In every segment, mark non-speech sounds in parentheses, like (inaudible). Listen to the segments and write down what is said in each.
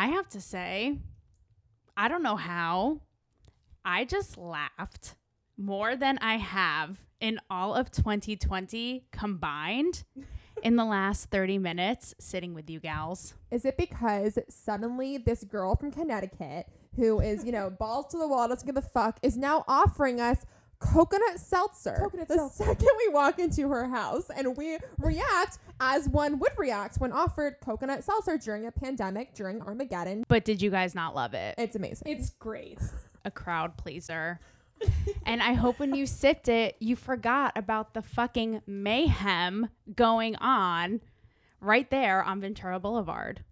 I have to say, I don't know how. I just laughed more than I have in all of 2020 combined (laughs) in the last 30 minutes sitting with you gals. Is it because suddenly this girl from Connecticut, who is, you know, (laughs) balls to the wall, doesn't give a fuck, is now offering us coconut seltzer Coconut the seltzer. second we walk into her house and we react as one would react when offered coconut seltzer during a pandemic during armageddon But did you guys not love it? it's amazing It's great. (laughs) A crowd pleaser. and I hope when you sipped it, you forgot about the fucking mayhem going on right there on Ventura Boulevard.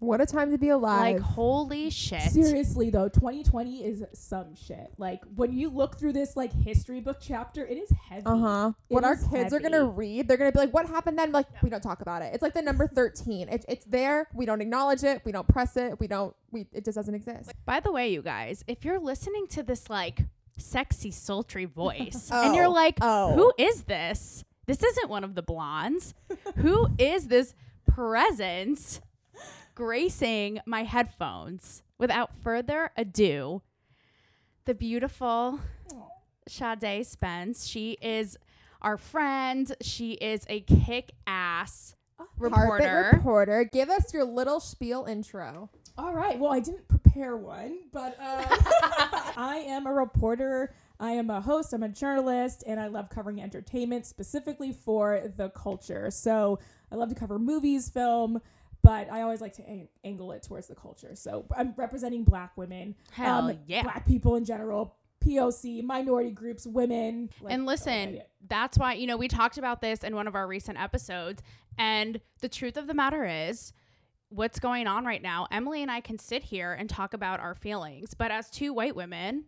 What a time to be alive Like, holy shit. Seriously though, 2020 is some shit. Like when you look through this like history book chapter, it is heavy. uh-huh It what our is kids are gonna read they're gonna be like what happened then like we don't talk about it it's like the number 13 it, it's there we don't acknowledge it we don't press it we don't we it just doesn't exist By the way, you guys, if you're listening to this like sexy, sultry voice Oh, (laughs) and you're like, oh. who is this? This isn't one of the blondes. who is this presence gracing my headphones? Without further ado, the beautiful Sade Spence. She is our friend. She is a kick ass Carpet reporter. reporter give us your little spiel intro All right. Well, I didn't prepare one, but uh, (laughs) I am a reporter. I am a host. I'm a journalist, and I love covering entertainment specifically for the culture. So I love to cover movies, film, but I always like to ang- angle it towards the culture. So I'm representing Black women, Hell um, yeah. Black people in general, POC, minority groups, women. like, and listen, that's why, you know, we talked about this in one of our recent episodes. And the truth of the matter is, what's going on right now, Emily and I can sit here and talk about our feelings. But as two white women,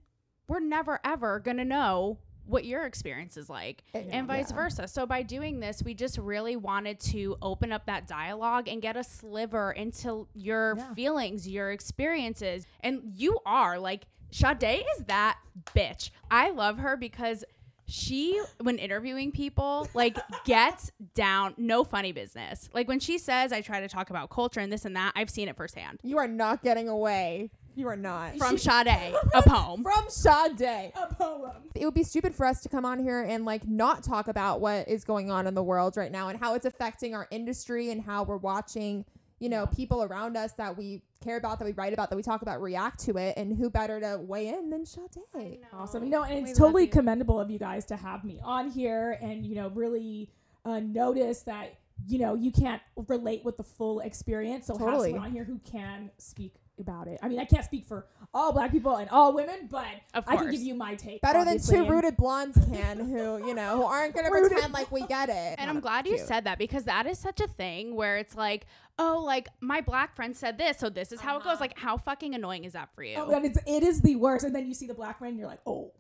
we're never, ever going to know what your experience is like eh, and vice Yeah. versa. So by doing this, we just really wanted to open up that dialogue and get a sliver into your Yeah. feelings, your experiences. And you are like Sade is that bitch. I love her because she when interviewing people like (laughs) gets down no funny business. Like when she says I try to talk about culture and this and that, I've seen it firsthand. You are not getting away. You are not. From (laughs) Sade, a poem. From Sade. a poem. It would be stupid for us to come on here and like not talk about what is going on in the world right now and how it's affecting our industry and how we're watching, you know, people around us that we care about, that we write about, that we talk about react to it. And who better to weigh in than Sade? Awesome. No, and We it's love totally you. commendable of you guys to have me on here and, you know, really uh, notice that, you know, you can't relate with the full experience. So Totally. have someone on here who can speak about it. I mean, I can't speak for all black people and all women, but Of I can give you my take. Better than two rooted blondes can who, you know, who aren't going (laughs) to pretend like we get it. And Not I'm glad you said that because that is such a thing where it's like, oh, like my black friend said this, so this is how it goes. Uh-huh. Like, how fucking annoying is that for you? Oh, and it's, it is the worst. And then you see the black friend, and you're like, oh,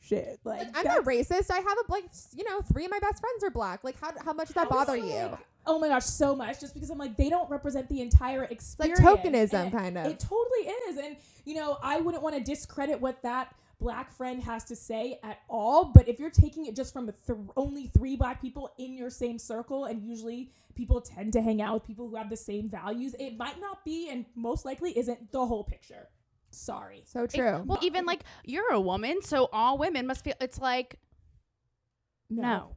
shit. Like, Like, I'm not racist. I have a like, you know, three of my best friends are black. Like, how, how much does that bother you? Oh my gosh, so much. Just because I'm like, they don't represent the entire experience. like tokenism, kind of. It totally is. And, you know, I wouldn't want to discredit what that black friend has to say at all. But if you're taking it just from th- only three black people in your same circle, and usually people tend to hang out with people who have the same values, it might not be, and most likely isn't the whole picture. Sorry. So true. Well, even like you're a woman, so all women must feel it's like no.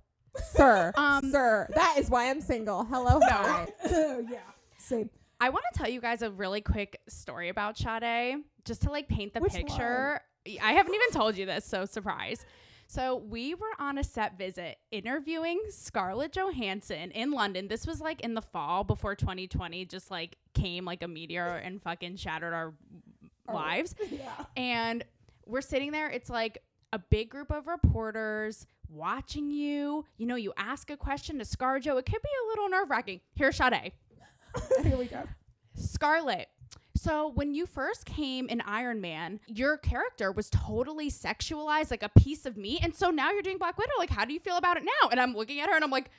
sir, (laughs) Um, sir, that is why I'm single. Hello, hi. (laughs) yeah. Same. I want to tell you guys a really quick story about Sade, just to like paint the Which picture. I haven't even told you this, so surprise. So we were on a set visit interviewing Scarlett Johansson in London. This was like in the fall before 2020 just like came like a meteor and fucking shattered our lives. (laughs) Yeah. And we're sitting there. It's like a big group of reporters watching you. You know, you ask a question to ScarJo. It could be a little nerve wracking. Here's Sade. (laughs) Here we go. Scarlett. So when you first came in Iron Man, your character was totally sexualized, like a piece of meat. And so now you're doing Black Widow. Like, how do you feel about it now? And I'm looking at her and I'm like,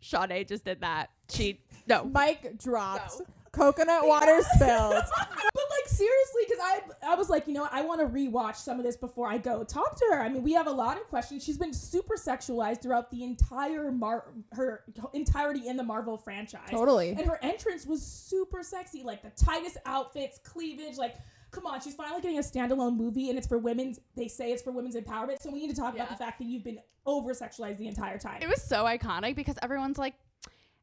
Sade just did that. She no. Mic dropped. No. Coconut water spilled. (laughs) But like seriously, because I I was like, you know, I want to rewatch some of this before I go talk to her. I mean, we have a lot of questions. She's been super sexualized throughout the entire Mar her entirety in the Marvel franchise. Totally. And her entrance was super sexy, like the tightest outfits, cleavage, like. Come on, she's finally getting a standalone movie, and it's for women's. They say it's for women's empowerment, so we need to talk about the fact that you've been over sexualized the entire time. It was so iconic because everyone's like,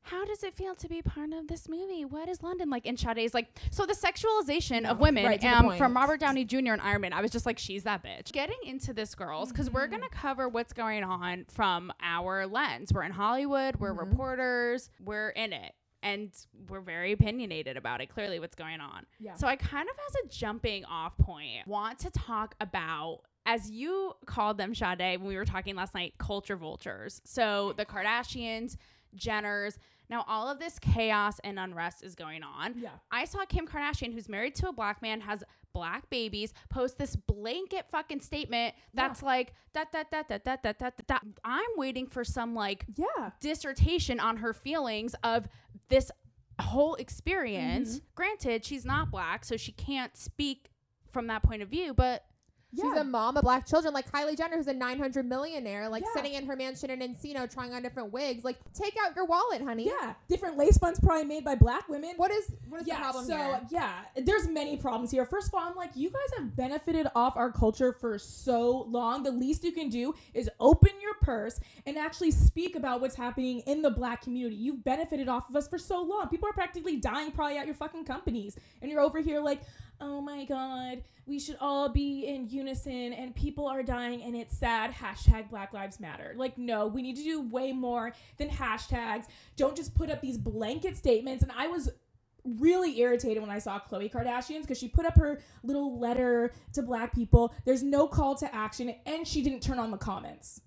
how does it feel to be part of this movie? What is London like? And Sade's like, so the sexualization of women right um, from Robert Downey Jr. and Iron Man. I was just like, she's that bitch. Getting into this, girls, because we're Mm-hmm. gonna cover what's going on from our lens. We're in Hollywood. We're Mhm. reporters. We're in it. And we're very opinionated about it, clearly, what's going on. Yeah. So I kind of, as a jumping off point, want to talk about, as you called them, Sade, when we were talking last night, culture vultures. So the Kardashians, Jenners, now all of this chaos and unrest is going on. yeah. I saw Kim Kardashian, who's married to a black man, has black babies, post this blanket fucking statement that's like da da da da da da da da. da. I'm waiting for some like Yeah. dissertation on her feelings of this whole experience. Mm-hmm. Granted, she's not black, so she can't speak from that point of view, but Yeah. She's a mom of black children, like Kylie Jenner, who's a 900 millionaire, like Yeah. sitting in her mansion in Encino trying on different wigs. Like, take out your wallet, honey. yeah. Different lace fronts probably made by black women. What is what is yeah, the problem so here? yeah, there's many problems here. First of all, I'm like, you guys have benefited off our culture for so long. The least you can do is open your purse and actually speak about what's happening in the black community. You've benefited off of us for so long. People are practically dying probably at your fucking companies, and you're over here like, oh my god, we should all be in unison, and people are dying, and it's sad. Hashtag Black Lives Matter. Like, no, we need to do way more than hashtags. Don't just put up these blanket statements. And I was really irritated when I saw Khloe Kardashian's because she put up her little letter to black people. There's no call to action, and she didn't turn on the comments.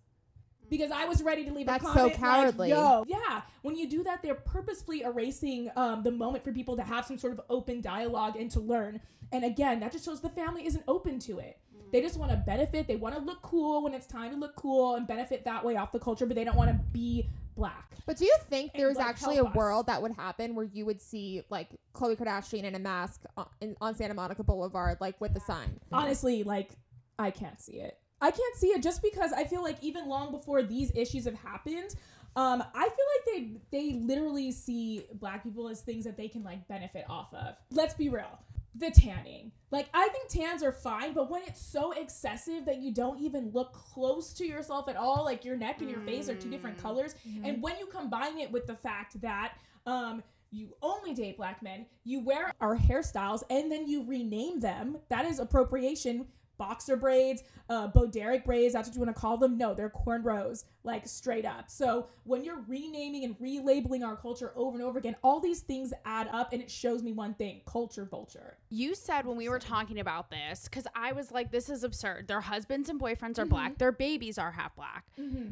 Because I was ready to leave That's a so comment. like, cowardly. Yo, yeah. When you do that, they're purposefully erasing um, the moment for people to have some sort of open dialogue and to learn. And again, that just shows the family isn't open to it. They just want to benefit. They want to look cool when it's time to look cool and benefit that way off the culture, but they don't want to be black. But do you think And, there's like, actually a us. world that would happen where you would see like Khloe Kardashian in a mask on, in, on Santa Monica Boulevard, like with the sign? honestly like i can't see it i can't see it just because i feel like even long before these issues have happened um i feel like they they literally see black people as things that they can like benefit off of let's be real the tanning like i think tans are fine but when it's so excessive that you don't even look close to yourself at all like your neck and your face are two different colors and when you combine it with the fact that um you only date black men, you wear our hairstyles, and then you rename them. That is appropriation. Boxer braids, uh, Bo Derek braids, that's what you want to call them. No, they're cornrows, like straight up. So when you're renaming and relabeling our culture over and over again, all these things add up, and it shows me one thing culture vulture. you said when we were talking about this, because I was like, this is absurd. Their husbands and boyfriends are black, their babies are half black. Mm-hmm.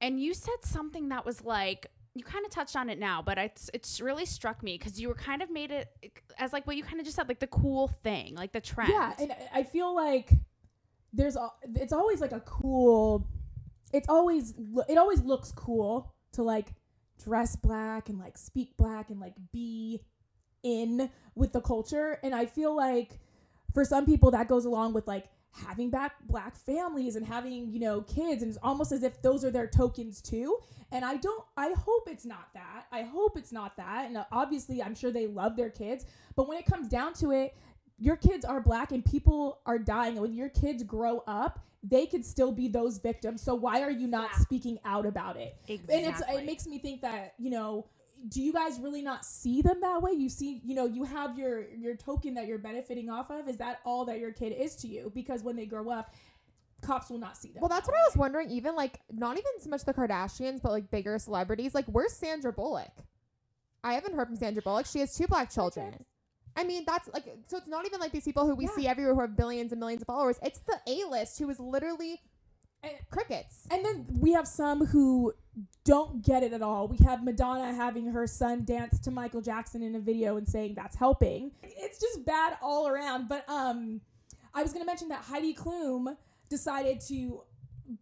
And you said something that was like, you kind of touched on it now, but it's it's really struck me because you were kind of made it as like what you kind of just said, like the cool thing, like the trend. Yeah, and I- feel like there's it's always like a cool. It's always it always looks cool to like dress black and like speak black and like be in with the culture, and I feel like for some people that goes along with like having back black families and having you know kids and it's almost as if those are their tokens too. And i don't i hope it's not that. I hope it's not that. And uh, obviously i'm sure they love their kids. But when it comes down to it your kids are black and people are dying. And when your kids grow up they could still be those victims. So why are you not Exactly. speaking out about it? Exactly. and it's it makes me think that you know do you guys really not see them that way you see you know you have your your token that you're benefiting off of is that all that your kid is to you because when they grow up cops will not see them Well, that's that what I was wondering. Even like not even so much the Kardashians, but like bigger celebrities. Like, where's Sandra Bullock? I haven't heard from Sandra Bullock. She has two black children. I mean, that's like so. It's not even like these people who we Yeah. see everywhere who have billions and millions of followers. It's the A list who is literally crickets. And then we have some who don't get it at all. We have Madonna having her son dance to Michael Jackson in a video and saying that's helping. It's just bad all around. But um, I was gonna mention that Heidi Klum decided to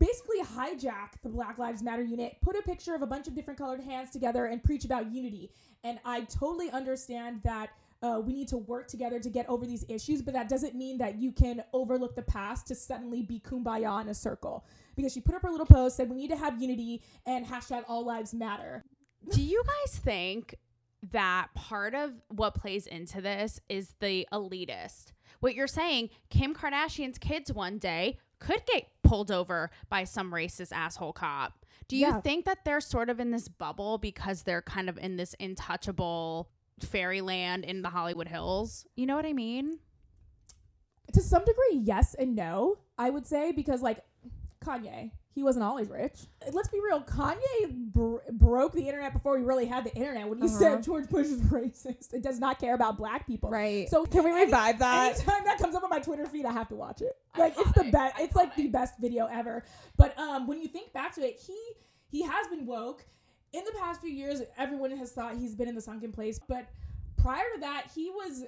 basically hijack the Black Lives Matter unit, put a picture of a bunch of different colored hands together, and preach about unity. And I totally understand that uh, we need to work together to get over these issues, but that doesn't mean that you can overlook the past to suddenly be kumbaya in a circle. Because she put up her little post, said we need to have unity and hashtag all lives matter. Do you guys think that part of what plays into this is the elitist? What you're saying, Kim Kardashian's kids one day could get pulled over by some racist asshole cop. Do you Yeah. think that they're sort of in this bubble because they're kind of in this intouchable fairyland in the Hollywood Hills? You know what I mean? To some degree, yes and no, I would say, because like Kanye, he wasn't always rich. Let's be real, Kanye br- broke the internet before we really had the internet when he Uh-huh. said George Bush is (laughs) racist and does not care about black people. Right. So Can we any- revive that? Anytime that comes up on my Twitter feed, I have to watch it. Like it's the best. It's like the best video ever. But um, when you think back to it, he he has been woke. In the past few years, everyone has thought he's been in the sunken place. But prior to that, he was,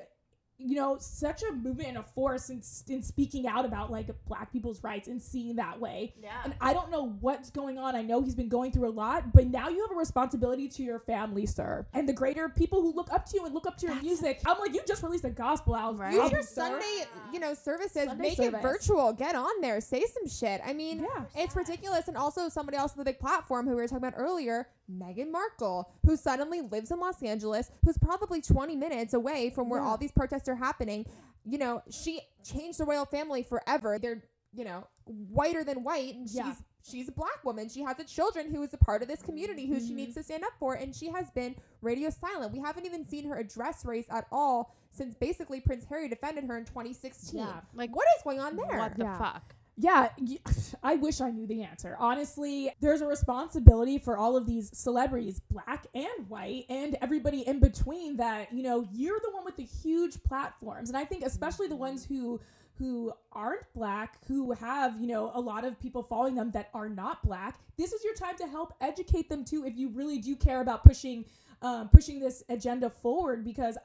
you know, such a movement and a force in, in speaking out about like black people's rights and seeing that way. Yeah. And I don't know what's going on. I know he's been going through a lot, but now you have a responsibility to your family, sir, and the greater people who look up to you and look up to your That's music. I'm like, you just released a gospel album. Right. Use your sir. Sunday, you know, services. Sunday make service. it virtual. Get on there. Say some shit. I mean, Yeah. it's ridiculous. And also, somebody else on the big platform who we were talking about earlier, Meghan Markle, who suddenly lives in Los Angeles, who's probably 20 minutes away from where Yeah. all these protests are happening. You know, she changed the royal family forever. They're, you know, whiter than white, and she's Yeah. she's a black woman. She has a children who is a part of this community who she Mhm. needs to stand up for, and she has been radio silent. We haven't even seen her address race at all since basically Prince Harry defended her in 2016. Yeah. Like What is going on there? What the Yeah. fuck? Yeah, (sighs) I wish I knew the answer. Honestly, there's a responsibility for all of these celebrities, black and white, and everybody in between that, you know, you're the one with the huge platforms. And I think especially the ones who who aren't black, who have, you know, a lot of people following them that are not black, this is your time to help educate them too if you really do care about pushing um, pushing this agenda forward because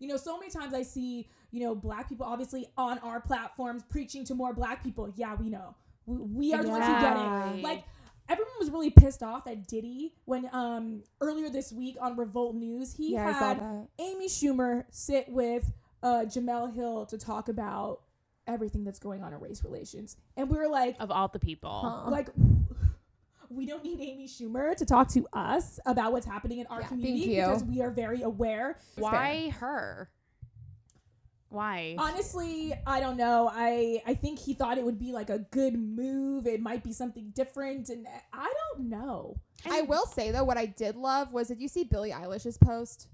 you know, so many times I see, you know, black people obviously on our platforms preaching to more black people. Yeah, we know. We, we are the ones who get it. Like, everyone was really pissed off at Diddy when um earlier this week on Revolt News, he yeah, had. Amy Schumer sit with uh, Jemele Hill to talk about everything that's going on in race relations. And we were like, Of all the people. Huh. like (laughs) we don't need Amy Schumer to talk to us about what's happening in our Yeah, community because we are very aware. Why her? Why? Honestly, I don't know. I I think he thought it would be like a good move. It might be something different, and I don't know. I will say though, what I did love was did you see Billie Eilish's post?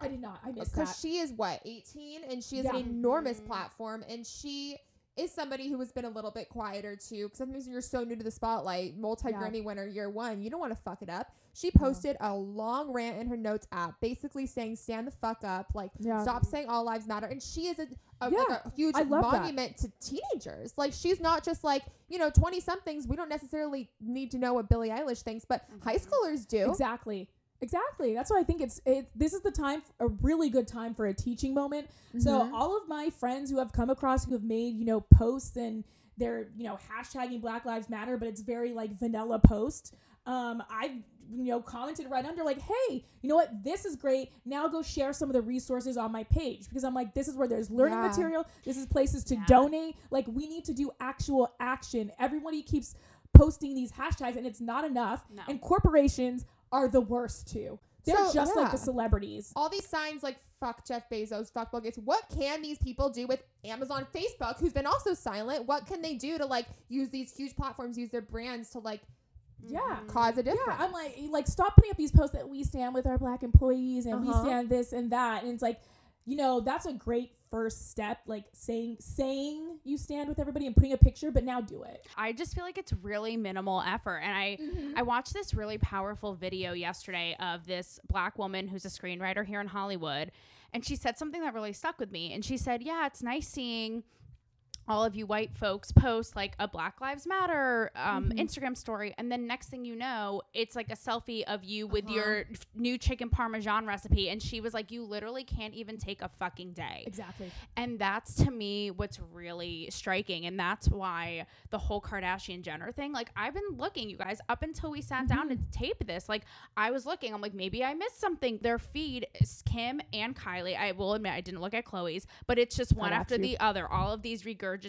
I did not. I missed Because that. she is what 18, and she has Yeah. an enormous Mhm. platform, and she is somebody who has been a little bit quieter too. Because sometimes when you're so new to the spotlight, multi Grammy winner year one, you don't want to fuck it up. She posted a long rant in her notes app, basically saying "stand the fuck up," like Yeah. stop saying all lives matter, and she is a, a, Yeah, like a huge love that. monument to teenagers. Like she's not just like you know twenty somethings. We don't necessarily need to know what Billie Eilish thinks, but high Mhm. schoolers do. Exactly. Exactly. That's why I think it's it. This is the time, a really good time for a teaching moment. So Mhm. all of my friends who have come across who have made you know posts and they're you know hashtagging Black Lives Matter, but it's very like vanilla post. Um, I you know commented right under like, hey, you know what? This is great. Now go share some of the resources on my page because I'm like, this is where there's learning Yeah. material. This is places to Yeah. donate. Like we need to do actual action. Everybody keeps posting these hashtags and it's not enough. No. And corporations are the worst too. They're So, just like the celebrities. all these signs like fuck Jeff Bezos, fuck Bill Gates. What can these people do with Amazon, Facebook, who's been also silent? What can they do to like use these huge platforms, use their brands to like Yeah. Mhm. cause a difference. Yeah. I'm like, like stop putting up these posts that we stand with our black employees and Uh-huh. we stand this and that, and it's like, you know, that's a great first step. Like saying saying you stand with everybody and putting a picture, but now do it. I just feel like it's really minimal effort. And I Mm-hmm. I watched this really powerful video yesterday of this black woman who's a screenwriter here in Hollywood. And she said something that really stuck with me. And she said, Yeah, it's nice seeing all of you white folks post like a Black Lives Matter um, Mm-hmm. Instagram story, and then next thing you know, it's like a selfie of you with Uh-huh. your f- new chicken parmesan recipe. And she was like, You literally can't even take a fucking day. Exactly. And that's to me what's really striking. And that's why the whole Kardashian Jenner thing, like, I've been looking, you guys, up until we sat down to tape this. Like, I was looking, I'm like, maybe I missed something. Their feed is Kim and Kylie. I will admit, I didn't look at Khloe's, but it's just one after you. the other. All of these regurgitated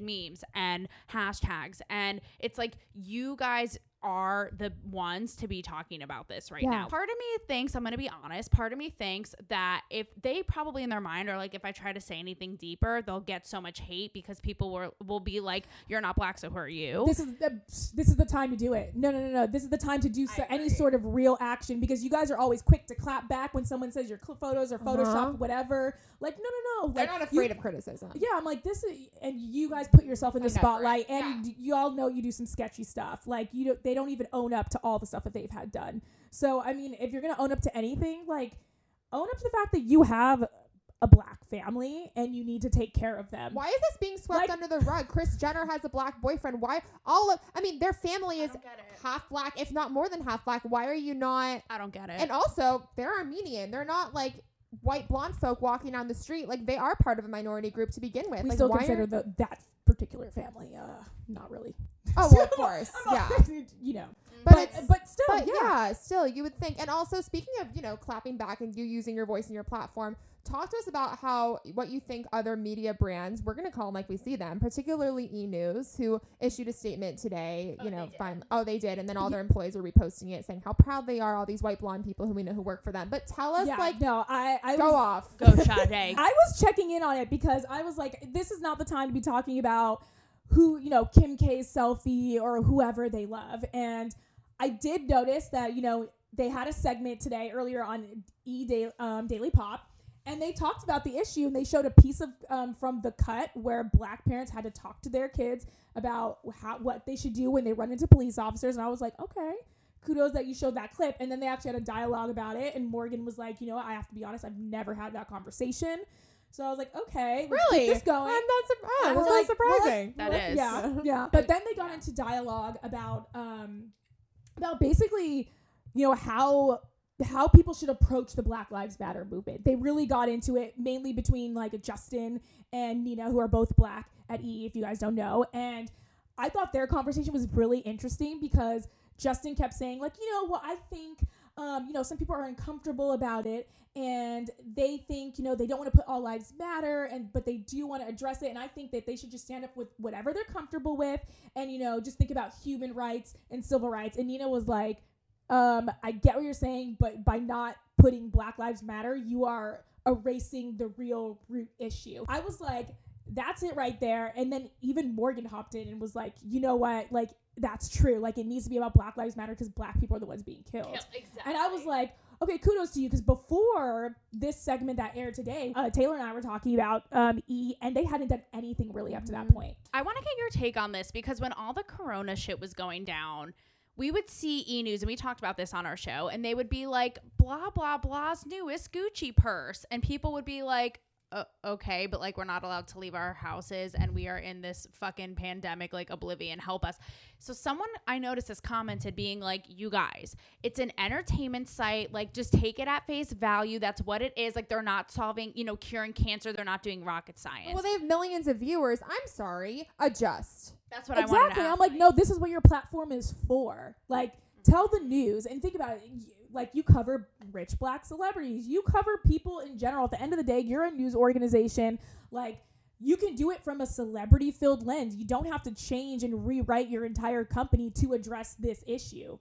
memes and hashtags. And it's like, you guys are the ones to be talking about this right Yeah. now. Part of me thinks, I'm going to be honest, part of me thinks that if they probably in their mind are like, if I try to say anything deeper, they'll get so much hate because people will, will be like, you're not black, so who are you? This is the this is the time to do it. No, no, no, no. This is the time to do so, any sort of real action because you guys are always quick to clap back when someone says your cl- photos or Photoshop, Uh-huh. whateve Like, no, no, no. They're Like, not you- afraid of criticism. Yeah, I'm like this is, and you guys put yourself in the spotlight, for it. and y- you all know you do some sketchy stuff. Like you, don't, they don't even own up to all the stuff that they've had done. So I mean, if you're gonna own up to anything, like own up to the fact that you have a black family and you need to take care of them. Why is this being swept Like- under the rug? Kris Jenner has a black boyfriend. Why all of I mean their family is don't get it. half black, if not more than half black. Why are you not I don't get it. and also they're Armenian. They're not like white blonde folk walking down the street. Like they are part of a minority group to begin with. We like still why consider are, the that particular family, uh, not really. Oh well of (laughs) course. I'm yeah. not- you know, mm. But, but but still, but yeah. yeah. still you would think. And also speaking of, you know, clapping back and you using your voice and your platform, talk to us about how what you think other media brands, we're gonna call them like we see them, particularly E News, who issued a statement today, oh, you know, fine oh they did, and then all their employees were reposting it saying how proud they are, all these white blonde people who we know who work for them. But tell us yeah, like no, I I go was, off. Go (laughs) Sade. I was checking in on it because I was like, this is not the time to be talking about who, you know, Kim K's selfie or whoever they love. And I did notice that, you know, they had a segment today earlier on E Daily, um, Daily Pop. And they talked about the issue, and they showed a piece of um, from the cut where black parents had to talk to their kids about how what they should do when they run into police officers. And I was like, okay, kudos that you showed that clip. And then they actually had a dialogue about it. And Morgan was like, you know? I have to be honest, I've never had that conversation. So I was like, okay, let's Really? keep this going. I'm not surprised. Oh, And that's not like- we're like- surprising. That Well, is. Yeah, (laughs) yeah. But then they got into dialogue about um about basically, you know, how how people should approach the Black Lives Matter movement. They really got into it mainly between like Justin and Nina, who are both black at E, if you guys don't know. And I thought their conversation was really interesting because Justin kept saying, like, you know, well, I think um, you know, some people are uncomfortable about it and they think, you know, they don't want to put all lives matter and but they do want to address it and I think that they should just stand up with whatever they're comfortable with and you know, just think about human rights and civil rights. And Nina was like, um, I get what you're saying, but by not putting Black Lives Matter, you are erasing the real root issue. I was like, that's it right there. And then even Morgan hopped in and was like, you know what? Like, that's true. Like, it needs to be about Black Lives Matter because black people are the ones being killed. And I was like, okay, kudos to you because before this segment that aired today, uh, Taylor and I were talking about um, E, and they hadn't done anything really up to that point. I want to get your take on this because when all the corona shit was going down, we would see E News, and we talked about this on our show, and they would be like, blah, blah, blah's newest Gucci purse. And people would be like, uh, okay, but like we're not allowed to leave our houses and we are in this fucking pandemic, like oblivion, help us. So someone I noticed has commented being like, you guys, it's an entertainment site. Like just take it at face value. That's what it is. Like they're not solving, you know, curing cancer. They're not doing rocket science. Well, they have millions of viewers. I'm sorry. Adjust. That's what I wanted exactly. I'm like, no, this is what your platform is for. Like, tell the news and think about it. Y- Like, you cover rich black celebrities, you cover people in general. At the end of the day, you're a news organization. Like, you can do it from a celebrity filled lens. You don't have to change and rewrite your entire company to address this issue.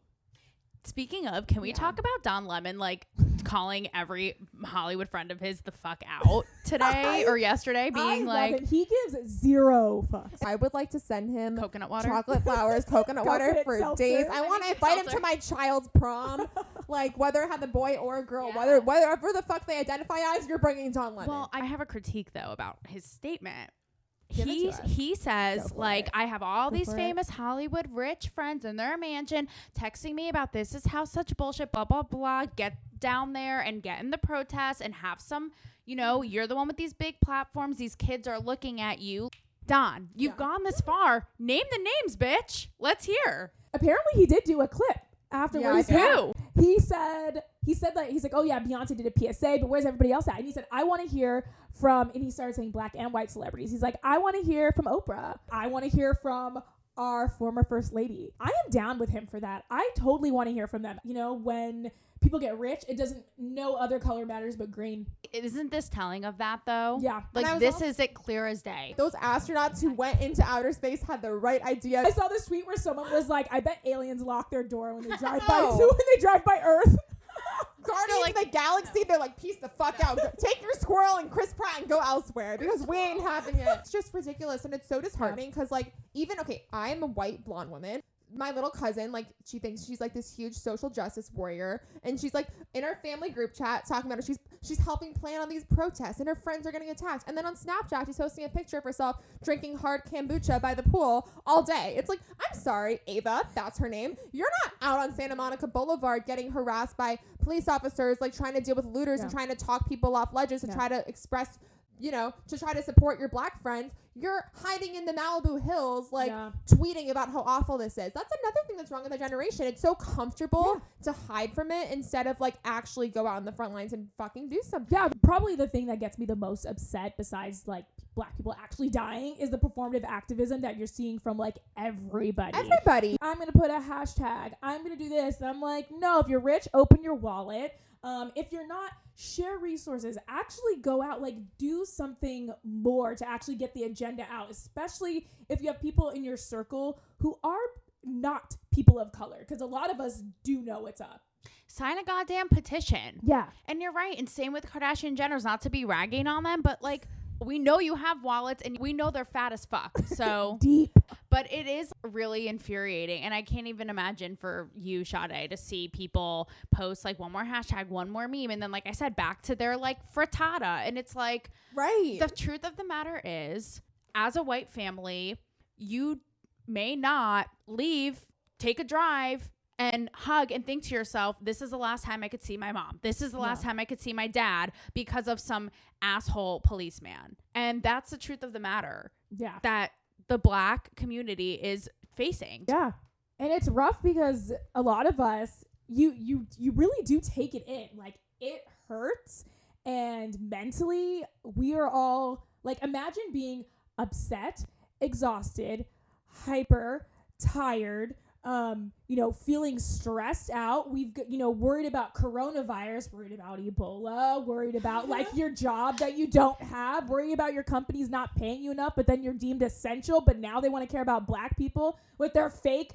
Speaking of, can we Yeah. talk about Don Lemon like calling every Hollywood friend of his the fuck out (laughs) today or yesterday, being I like love it. he gives zero fucks. I would like to send him coconut water? chocolate flowers, coconut (laughs) water Coconut for seltzer. days. I I want to need invite him to my child's prom, (laughs) like whether it had a boy or a girl, Yeah. whether whatever the fuck they identify as. You're bringing Don Lemon. Well, I have a critique though about his statement. Give He he says like it. I have all Go these for it. famous Hollywood rich friends in their mansion texting me about this is how such bullshit blah blah blah get down there and get in the protest and have some you know you're the one with these big platforms these kids are looking at you Don, you've Yeah. gone this far. Name the names, bitch. Let's hear. Apparently, he did do a clip after Yeah, I he said. Who? He said he said that he's like, oh yeah, Beyonce did a PSA, but where's everybody else at? And he said, I want to hear from, and he started saying black and white celebrities. He's like, I want to hear from Oprah. I want to hear from our former first lady. I am down with him for that. I totally want to hear from them. You know, when people get rich, it doesn't. No other color matters but green. Isn't this telling of that though? Yeah. Like this also- is it clear as day. Those astronauts who went into outer space had the right idea. I saw this tweet where someone was like, "I bet aliens lock their door when they (laughs) drive by (laughs) when they drive by Earth." Guardians like- of the Galaxy, they're like, peace the fuck out. Take your squirrel and Chris Pratt and go elsewhere because we ain't having it. It's just ridiculous and it's so disheartening because, like, even, okay, I'm a white blonde woman. My little cousin, like, she thinks she's like this huge social justice warrior, and she's like in our family group chat talking about her. She's she's helping plan on these protests, and her friends are getting attacked. And then on Snapchat, she's posting a picture of herself drinking hard kombucha by the pool all day. It's like, I'm sorry, Ava, that's her name. You're not out on Santa Monica Boulevard getting harassed by police officers, like trying to deal with looters and trying to talk people off ledges to Yeah. try to express, you know, to try to support your black friends. You're hiding in the Malibu hills, like Yeah. tweeting about how awful this is. That's another thing that's wrong with the generation. It's so comfortable to hide from it instead of like actually go out on the front lines and fucking do something. Yeah, probably the thing that gets me the most upset, besides like black people actually dying, is the performative activism that you're seeing from like everybody. Everybody. I'm gonna put a hashtag. I'm gonna do this. And I'm like, no. If you're rich, open your wallet. Um, if you're not, share resources. Actually, go out. Like, do something more to actually get the agenda out. Especially if you have people in your circle who are not people of color, because a lot of us do know what's up. Sign a goddamn petition. Yeah. And you're right. And same with Kardashian Jenners, not to be ragging on them, but like we know you have wallets and we know they're fat as fuck. (laughs) So, Deep. But it is really infuriating. And I can't even imagine for you, Sade, to see people post like one more hashtag, one more meme. And then, like I said, back to their like frittata. And it's like, Right. the truth of the matter is, as a white family, you may not leave, take a drive, and hug and think to yourself, this is the last time I could see my mom. This is the last Yeah. time I could see my dad because of some asshole policeman. And that's the truth of the matter Yeah. that the black community is facing. Yeah. And it's rough because a lot of us you you you really do take it in. Like it hurts and mentally we are all like imagine being upset, exhausted, hyper, tired, um, you know, feeling stressed out. We've got, you know, worried about coronavirus, worried about Ebola, worried about like (laughs) your job that you don't have, worried about your company's not paying you enough, but then you're deemed essential, but now they want to care about black people with their fake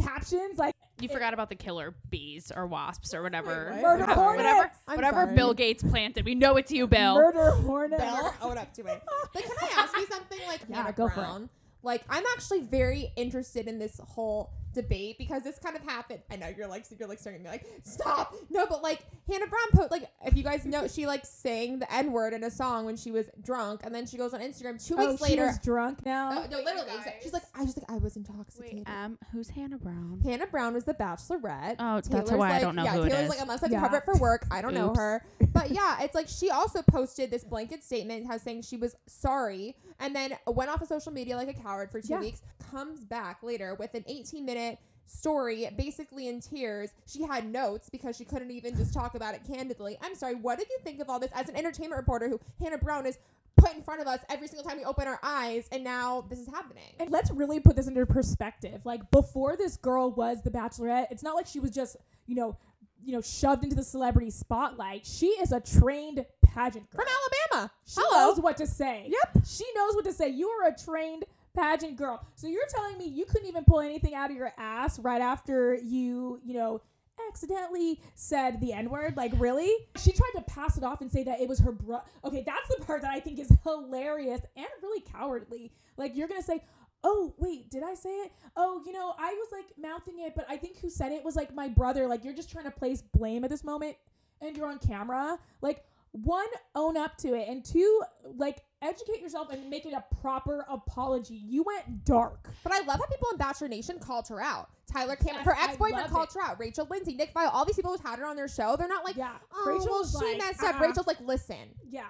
captions like You forgot about the killer bees or wasps or whatever. Wait, what? murder I'm hornets. Whatever, whatever. Bill Gates planted. We know it's you, Bill. Murder hornet. Bell own up to it. (laughs) But can I ask you something like Yeah, Hannah go for it. Like I'm actually very interested in this whole debate because this kind of happened. I know you're like you're like staring at me like stop. No, but like Hannah Brown put like if you guys know she like sang the N word in a song when she was drunk and then she goes on Instagram two weeks she later. She's drunk now. No, no, literally. exa- She's like, I just like I was intoxicated. Um, who's Hannah Brown? Hannah Brown was the Bachelorette. Oh, that's Taylor's like, I like- don't know yeah, who Taylor's is. like, unless I can Yeah. cover it for work, I don't know her. But yeah, it's like she also posted this blanket statement, how saying she was sorry, and then went off of social media like a coward for two Yeah. weeks. Comes back later with an 18 minute story, basically in tears. She had notes because she couldn't even just talk about it candidly. I'm sorry. What did you think of all this as an entertainment reporter who Hannah Brown is put in front of us every single time we open our eyes, and now this is happening? And let's really put this into perspective. Like before this girl was the bachelorette, it's not like she was just, you know, you know, shoved into the celebrity spotlight. She is a trained pageant girl. From Alabama. She Hello. knows what to say. Yep. She knows what to say. You are a trained pageant girl. So you're telling me you couldn't even pull anything out of your ass right after you, you know, accidentally said the N word? Like, really? She tried to pass it off and say that it was her bro. Okay, that's the part that I think is (laughs) hilarious and really cowardly. Like, you're to say, Oh, wait, did I say it? Oh, you know, I was like mouthing it, but I think who said it was like my brother. Like, you're just trying to place blame at this moment and you're on camera. Like, one, own up to it, and two, like, educate yourself and make it a proper apology. You went dark. But I love how people in Bachelor Nation called her out. Tyler Cameron, Yes, her ex boyfriend called it. her out. Rachel Lindsay, Nick Viall, all these people who had her on their show, they're not like, Yeah. oh, Rachel well, she like, messed up. uh-uh. Rachel's like, listen, Yeah.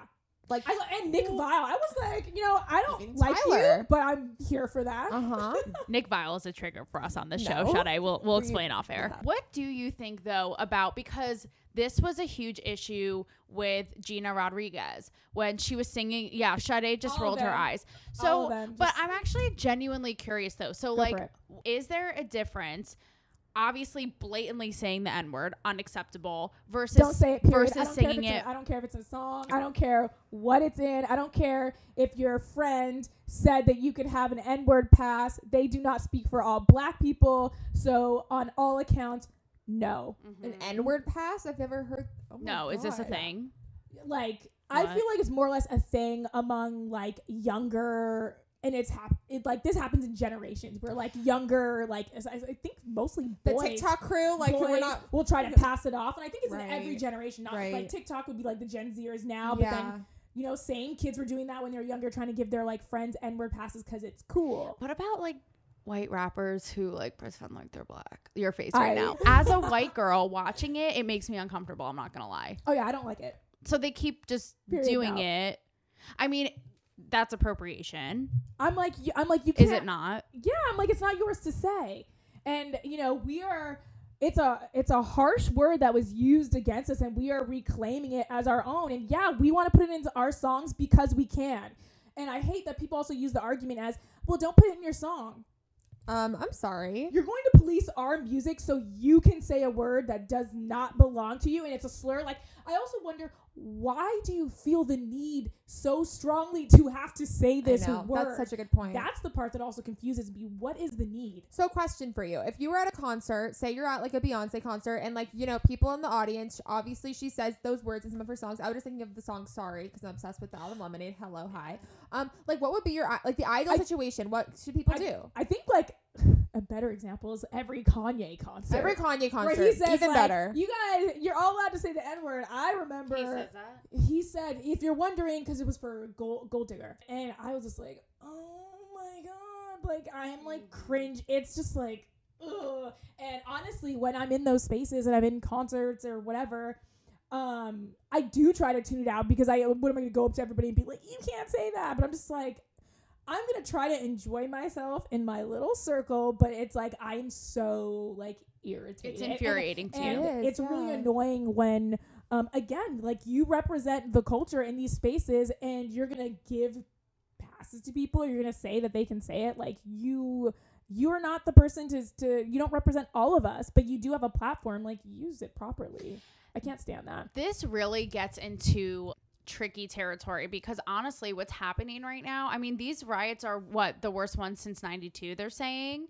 Like I, and Nick Viall. I was like, you know, I don't like Tyler. you, but I'm here for that. uh huh. (laughs) Nick Viall is a trigger for us on this show. No. Sade, we'll we'll We- explain off air. yeah. What do you think though about because this was a huge issue with Gina Rodriguez when she was singing. Yeah, Sade just All of rolled her eyes. So, of but I'm actually genuinely curious though. So, like, is there a difference? Obviously, blatantly saying the N word, unacceptable. Versus don't say it. Period. versus I don't care if singing it's it. A, I don't care if it's a song. I don't care what it's in. I don't care if your friend said that you could have an N-word pass. They do not speak for all black people. So on all accounts, no. An N word pass? I've never heard. Oh my Mm-hmm. no, is this a thing? Like I feel like it's more or less a thing among like younger. And it's hap- it like this happens in generations where like younger like I, I think mostly The TikTok crew, like boys we're not. will try to pass it off, and I think it's in every generation. Not Right. like TikTok would be like the Gen Zers now, but then you know, same kids were doing that when they were younger, trying to give their like friends N word passes because it's cool. What about like white rappers who like pretend like they're black? Your face I- right now. (laughs) As a white girl watching it, it makes me uncomfortable. I'm not gonna lie. Oh yeah, I don't like it. So they keep just Period, doing no. it. I mean, that's appropriation, I'm like, I'm like, you can't. is it not? Yeah, I'm like, it's not yours to say. And you know, we are. It's a it's a harsh word that was used against us, and we are reclaiming it as our own. And yeah, we want to put it into our songs because we can. And I hate that people also use the argument as, well, don't put it in your song. Um, I'm sorry. You're going to police our music so you can say a word that does not belong to you and it's a slur. Like, I also wonder why do you feel the need so strongly to have to say this know. word? That's such a good point. That's the part that also confuses me. What is the need? So, question for you: If you were at a concert, say you're at like a Beyonce concert, and like you know people in the audience, obviously she says those words in some of her songs. I was just thinking of the song "Sorry" because I'm obsessed with the album Lemonade. Hello, hi. Um, like what would be your like the ideal I- situation? What should people I- do? I think like a better example is every Kanye concert. Every Kanye where concert, he says even like, better. You guys, you're all allowed to say the N word. I remember that. he said, if you're wondering, because it was for Gold, Gold Digger. And I was just like, oh my God. Like, I'm like cringe. It's just like, ugh. And honestly, when I'm in those spaces and I'm in concerts or whatever, um, I do try to tune it out because I, what am I going to go up to everybody and be like, you can't say that? But I'm just like, I'm gonna try to enjoy myself in my little circle, but it's like I'm so like irritated. It's And- and- infuriating to and you. It is, it's really annoying when um again like you represent the culture in these spaces and you're gonna give passes to people. Or you're gonna say that they can say it. Like you you're not the person to to you don't represent all of us but you do have a platform. Like use it properly. I can't stand that. This really gets into tricky territory because honestly, what's happening right now, I mean, these riots are what the worst ones since 92, they're saying,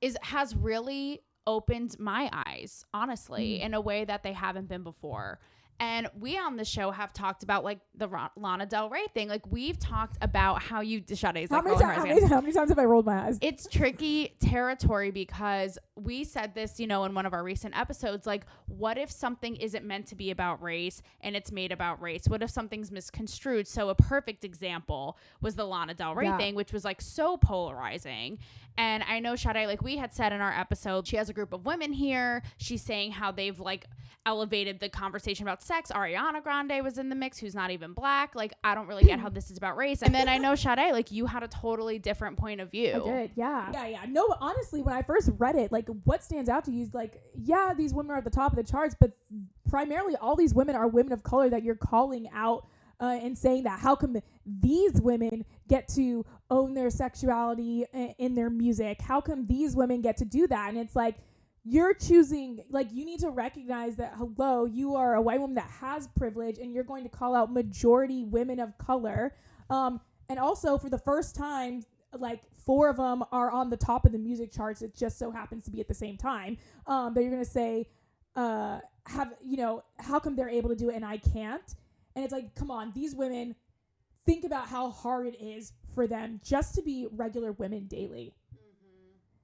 is has really opened my eyes, honestly, mm. in a way that they haven't been before. And we on the show have talked about like the Ron- Lana Del Rey thing. Like we've talked about how you Sade's how like many, rolling ti- her eyes how, many, how many times have i rolled my eyes it's tricky territory because we said this, you know, in one of our recent episodes. Like, what if something isn't meant to be about race and it's made about race? What if something's misconstrued? So, a perfect example was the Lana Del Rey Yeah. thing, which was like so polarizing. And I know Sade, like we had said in our episode, she has a group of women here. She's saying how they've like elevated the conversation about sex. Ariana Grande was in the mix, who's not even black. Like, I don't really get how this is about race. And then I know (laughs) Sade, like you had a totally different point of view. I did, yeah. Yeah, yeah. No, honestly, when I first read it, like what stands out to you is like, yeah, these women are at the top of the charts, but primarily all these women are women of color that you're calling out uh, and saying that how come these women get to own their sexuality in their music? How come these women get to do that? And it's like, you're choosing like you need to recognize that hello you are a white woman that has privilege and you're going to call out majority women of color. Um and also for the first time like four of them are on the top of the music charts. It just so happens to be at the same time. Um but you're gonna say uh have you know how come they're able to do it and i can't? And it's like come on these women think about how hard it is for them just to be regular women daily.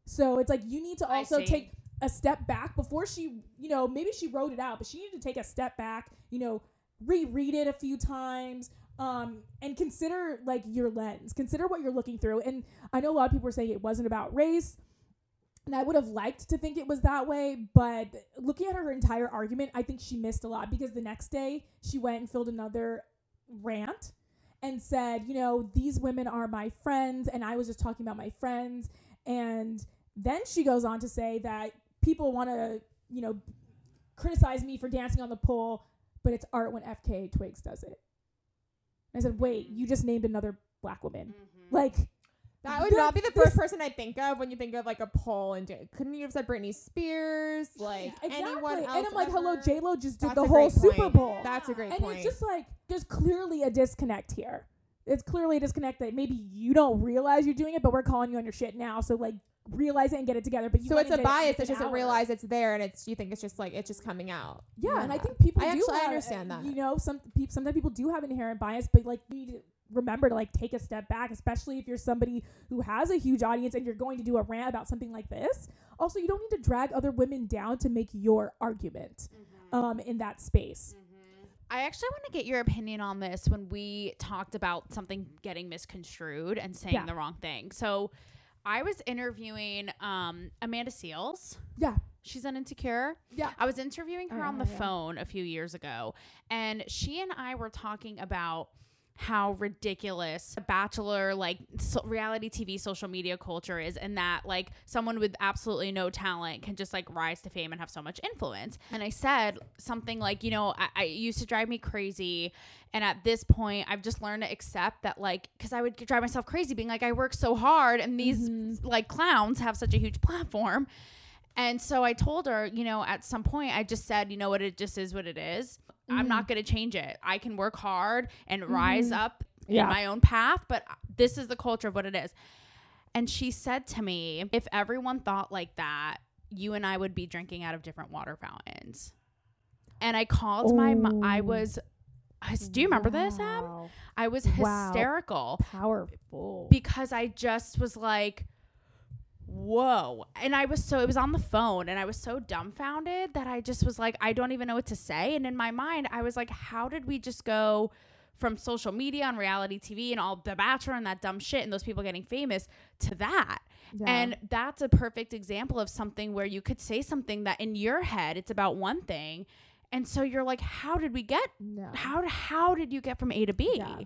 So it's like you need to also take a step back before she, you know, maybe she wrote it out, but she needed to take a step back, you know, reread it a few times, um, and consider like your lens, consider what you're looking through. And I know a lot of people were saying it wasn't about race. And I would have liked to think it was that way, but looking at her entire argument, I think she missed a lot because the next day she went and filled another rant and said, you know, these women are my friends, and I was just talking about my friends. And then she goes on to say that people want to, you know, criticize me for dancing on the pole, but it's art when FKA Twigs does it. And I said, wait, you just named another black woman. Mm-hmm. Like, That would Th- not be the (laughs) first person I think of when you think of like a pole and couldn't you have said Britney Spears? Like exactly. anyone else? and I'm like, hello, ever? J Lo just did That's the whole Super. Bowl. That's a great and point. it's just like there's clearly a disconnect here. It's clearly a disconnect that maybe you don't realize you're doing it, but we're calling you on your shit now. So like realize it and get it together. But you so it's a bias that doesn't realize it's there, and it's you think it's just like it's just coming out. Yeah, and I think people I do. actually have- understand that. You know, some people sometimes people do have inherent bias, but like you need to remember to like take a step back, especially if you're somebody who has a huge audience and you're going to do a rant about something like this. Also, you don't need to drag other women down to make your argument um in that space. I actually want to get your opinion on this when we talked about something getting misconstrued and saying Yeah. the wrong thing. So I was interviewing um, Amanda Seales. Yeah. She's on Insecure. Yeah. I was interviewing her Oh, on the yeah. phone a few years ago, and she and I were talking about how ridiculous a bachelor like so reality TV social media culture is and that like someone with absolutely no talent can just like rise to fame and have so much influence. And I said something like, you know, I, I used to drive me crazy and at this point I've just learned to accept that like cuz I would drive myself crazy being like I work so hard and these mm-hmm. like clowns have such a huge platform. And so I told her, you know, at some point I just said, you know what, it just is what it is. I'm not mm-hmm. going to change it. I can work hard and mm-hmm. rise up Yeah. in my own path, but this is the culture of what it is. And she said to me, if everyone thought like that, you and I would be drinking out of different water fountains. And I called my mo- I Oh. was do you remember this, Em? I was Wow. hysterical Powerful. because I just was like, whoa. And I was so, it was on the phone and I was so dumbfounded that I just was like, I don't even know what to say. And in my mind, I was like, how did we just go from social media and reality TV and all The Bachelor and that dumb shit and those people getting famous to that? Yeah. And that's a perfect example of something where you could say something that in your head, it's about one thing. And so you're like, how did we get, no. how, how did you get from A to B? Yeah.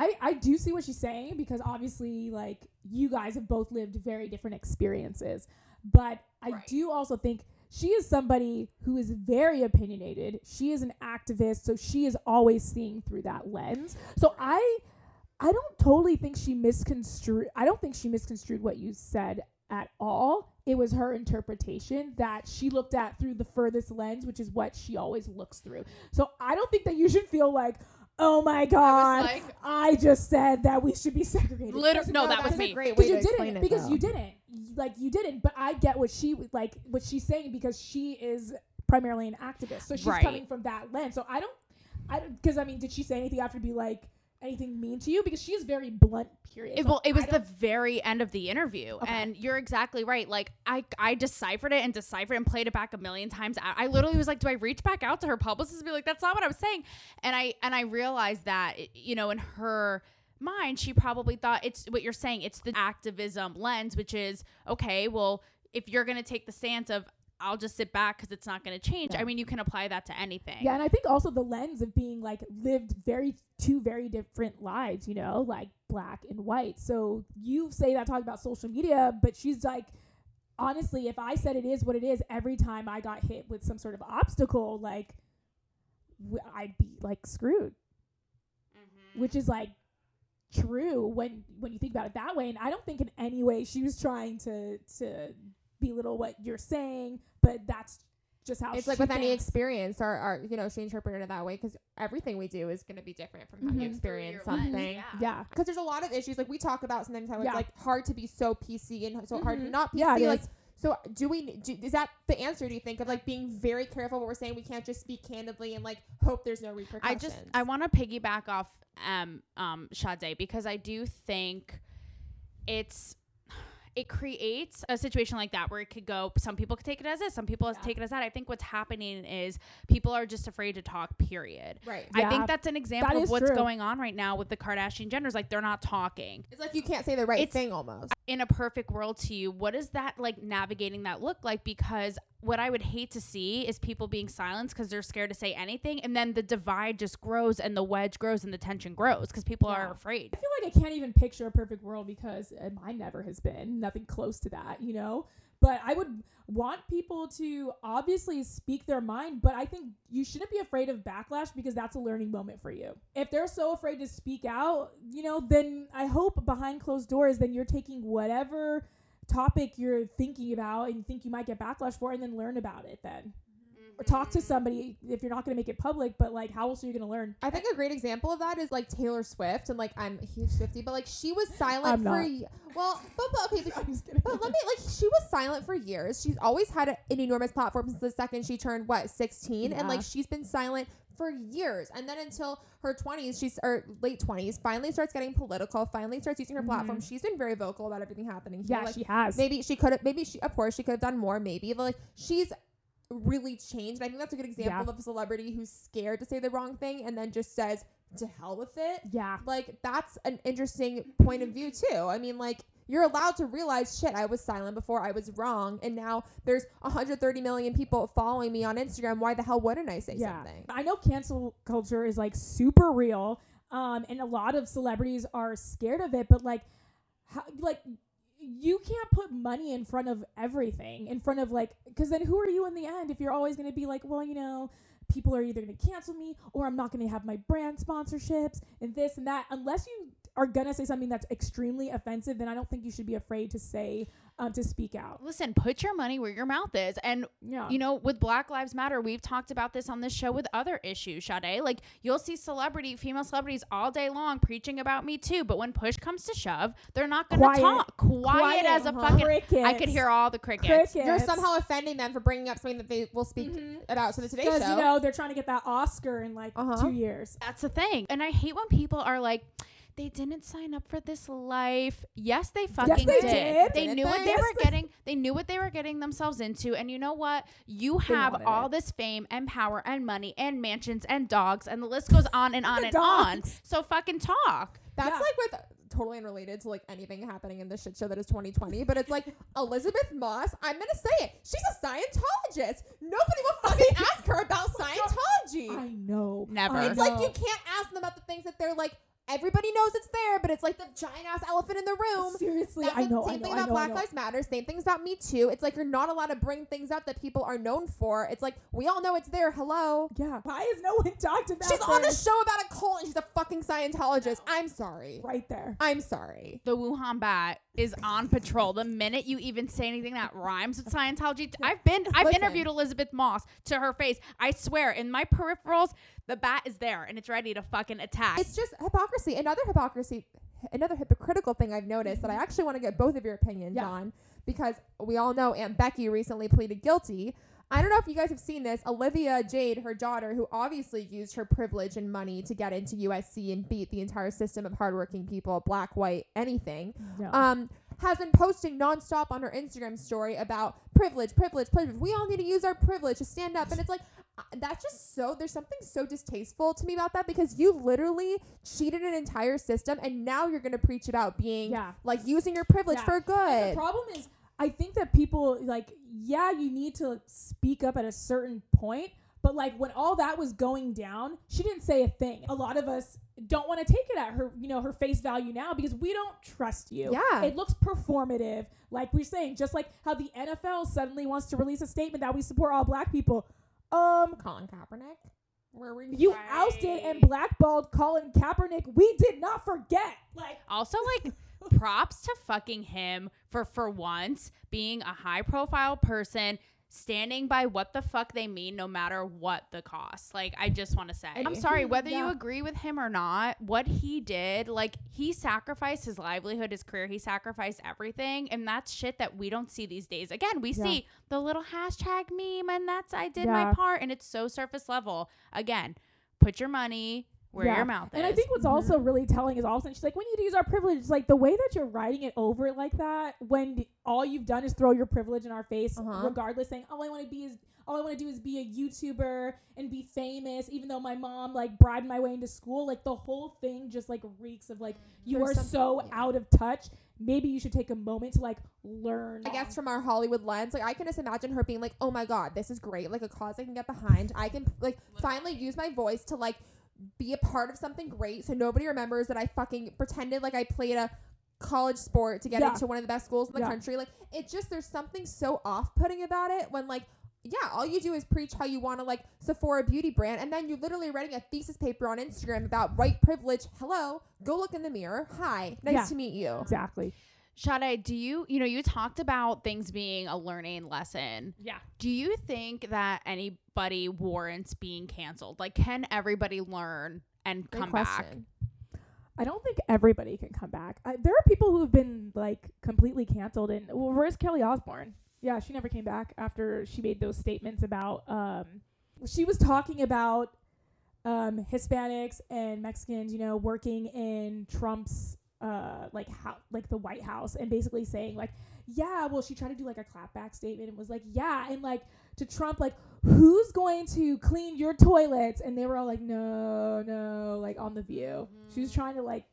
I, I do see what she's saying because obviously like you guys have both lived very different experiences. But i Right. do also think she is somebody who is very opinionated. She is an activist so she is always seeing through that lens. So i i don't totally think she misconstrued i don't think she misconstrued what you said at all. It was her interpretation that she looked at through the furthest lens which is what she always looks through. So i don't think that you should feel like oh my god like- I just said that we should be segregated. Liter- Because- no, that was me. great because way you didn't. it. Because though. you didn't. Like you didn't. But I get what she like what she's saying because she is primarily an activist, so she's Right. coming from that lens. So I don't. I because I mean, did she say anything after to be like anything mean to you? Because she is very blunt. Period. It, So well, it was the very end of the interview, Okay. and you're exactly right. Like I, I deciphered it and deciphered it and played it back a million times. I, I literally was like, "Do I reach back out to her publicist and be like, that's not what I was saying?" And I and I realized that you know in her mind, she probably thought it's what you're saying. It's the activism lens, which is okay. Well, if you're gonna take the stance of I'll just sit back because it's not gonna change. Yeah. I mean, you can apply that to anything. Yeah, and I think also the lens of being like lived very two very different lives, you know, like black and white. So you say that talking about social media, but she's like, honestly, if I said it is what it is, every time I got hit with some sort of obstacle, like w- I'd be like screwed, Mm-hmm. which is like true when when you think about it that way. And I don't think in any way she was trying to to belittle what you're saying, but that's just how It's she like with any experience, or, or you know, she interpreted it that way because everything we do is going to be different from how you Mhm. experience Through your lens, something. yeah. yeah. Because there's a lot of issues like we talk about sometimes how it's Yeah. like hard to be so PC and so hard to Mhm. not PC. Yeah, it like is. so, do we? Do, is that the answer? Do you think of like being very careful what we're saying? We can't just speak candidly and like hope there's no repercussions I just I want to piggyback off um um Sade because I do think it's it creates a situation like that where it could go some people could take it as this some people take it as that. I think what's happening is people are just afraid to talk period. Right. i think that's an example of what's true. going on right now with the kardashian jenners like they're not talking. It's like you can't say the right It's- thing almost. in a perfect world to you. What is that like navigating that look like? Because what I would hate to see is people being silenced because they're scared to say anything, and then the divide just grows and the wedge grows and the tension grows because people are afraid. I feel like I can't even picture a perfect world because uh, mine never has been nothing close to that, you know. But I would want people to obviously speak their mind, but I think you shouldn't be afraid of backlash because that's a learning moment for you. If they're so afraid to speak out, you know, then I hope behind closed doors, then you're taking whatever topic you're thinking about and you think you might get backlash for and then learn about it then. Or talk to mm-hmm. somebody if you're not going to make it public, but like how else are you going to learn? I think a great example of that is like Taylor Swift, and like I'm a huge Swiftie, but like she was silent I'm for y- well, but, but okay, but, (laughs) I'm just kidding. but let me like she was silent for years. She's always had a, an enormous platform since the second she turned what 16, and like she's been silent for years, and then until her 20s, she's or late 20s, finally starts getting political, finally starts using her platform. Mm-hmm. She's been very vocal about everything happening here. yeah, like, she has. maybe she could have maybe she of course she could have done more maybe but like she's really changed And i think that's a good example Yeah. of a celebrity who's scared to say the wrong thing and then just says to hell with it yeah. like that's an interesting mm-hmm. point of view too i mean like you're allowed to realize shit i was silent before i was wrong and now there's 130 million people following me on instagram why the hell wouldn't i say something I know cancel culture is like super real, um, and a lot of celebrities are scared of it. But like, how, like you can't put money in front of everything, in front of like, because then who are you in the end if you're always going to be like, well, you know. People are either going to cancel me or I'm not going to have my brand sponsorships and this and that. Unless you are going to say something that's extremely offensive, then I don't think you should be afraid to say, um, to speak out. Listen, put your money where your mouth is. And Yeah. you know, with Black Lives Matter, we've talked about this on this show with other issues, Sade. Like you'll see celebrity, female celebrities all day long preaching about me too, but when push comes to shove, they're not gonna Quiet. talk. Quiet, Quiet, as a uh-huh. fucking I could hear all the crickets. Crickets. you're somehow offending them for bringing up something that they will speak Mhm. about to the today Because show you know they're trying to get that Oscar in like Uh-huh. two years. That's the thing. And I hate when people are like, they didn't sign up for this life. Yes, they fucking they did. did. They Didn't knew what they? they Yes, were they- getting. They knew what they were getting themselves into. And you know what? You have all it. this fame and power and money and mansions and dogs and the list goes on and on The and on. So fucking talk. That's Yeah. like with totally unrelated to like anything happening in the shit show that is 2020, but it's like (laughs) Elisabeth Moss. I'm gonna say it. She's a Scientologist. Nobody will fucking (laughs) ask her about oh Scientology. I know. Never. I It's like you can't ask them about the things that they're like. Everybody knows it's there, but it's like the giant ass elephant in the room. Seriously, That's I the know. same I know. thing I about know. Black. Lives Matter. Same things about Me Too. It's like you're not allowed to bring things up that people are known for. It's like we all know it's there. Hello. Yeah. Why has no one talked about? It? She's on a show about a cult and she's a fucking Scientologist. I'm sorry. right there. I'm sorry. The Wuhan bat is on patrol. The minute you even say anything that rhymes with Scientology, I've been I've Listen. interviewed Elisabeth Moss to her face. I swear, in my peripherals, the bat is there and it's ready to fucking attack. It's just hypocrisy. Another hypocrisy, another hypocritical thing I've noticed that I actually want to get both of your opinions Yeah. on because we all know Aunt Becky recently pleaded guilty. I don't know if you guys have seen this. Olivia Jade, her daughter, who obviously used her privilege and money to get into USC and beat the entire system of hardworking people, black, white, anything, No. um, has been posting nonstop on her Instagram story about privilege, privilege, privilege. We all need to use our privilege to stand up. And it's like, that's just so, there's something so distasteful to me about that because you literally cheated an entire system and now you're going to preach about being Yeah. like using your privilege Yeah. for And good. the problem is, I think that people like, yeah, you need to speak up at a certain point, but like when all that was going down, she didn't say a thing. A lot of us don't want to take it at her, you know, her face value now because we don't trust you. Yeah. It looks performative, like we're saying, just like how the NFL suddenly wants to release a statement that we support all black people. Um, Colin Kaepernick. Where were you Right. ousted and blackballed Colin Kaepernick. We did not forget. Like, Also, (laughs) like, props to fucking him for for once being a high profile person standing by what the fuck they mean no matter what the cost. Like I just want to say. I'm sorry whether you agree with him or not, what he did, like he sacrificed his livelihood, his career, he sacrificed everything and that's shit that we don't see these days. Again, we Yeah. see the little hashtag meme and that's I did my part and it's so surface level. Again, put your money where Yeah. your mouth is. And. I think what's also really telling is all of a sudden she's like, we need to use our privilege. It's like the way that you're writing it over like that, when the- all you've done is throw your privilege in our face, Uh-huh. regardless, saying all I want to be is all I want to do is be a YouTuber and be famous, even though my mom like bribed my way into school. Like the whole thing just like reeks of like you There's are so yeah. out of touch. Maybe you should take a moment to like learn. I guess from our Hollywood lens, like I can just imagine her being like, "Oh my god, this is great! Like a cause I can get behind. I can like finally use my voice to like be a part of something great, so nobody remembers that I fucking pretended like I played a college sport to get Yeah. into one of the best schools in the Yeah. country. Like it's just there's something so off-putting about it when like." Yeah, all you do is preach how you want to like Sephora beauty brand, and then you're literally writing a thesis paper on Instagram about white privilege. Hello, go look in the mirror. Hi, nice Yeah. to meet you. exactly. Sade, do you, you know, you talked about things being a learning lesson. Yeah. Do you think that anybody warrants being canceled? Like, can everybody learn and Great come back? I don't think everybody can come back. I, there are people who have been like completely canceled. And well, where's Kelly Osbourne? Yeah, she never came back after she made those statements about. Um, she was talking about um, Hispanics and Mexicans, you know, working in Trump's uh, like how like the White House, and basically saying like, yeah, well, she tried to do like a clapback statement and was like, yeah, and like to Trump, like, who's going to clean your toilets? And they were all like, no, no, like on the View. She was trying to like.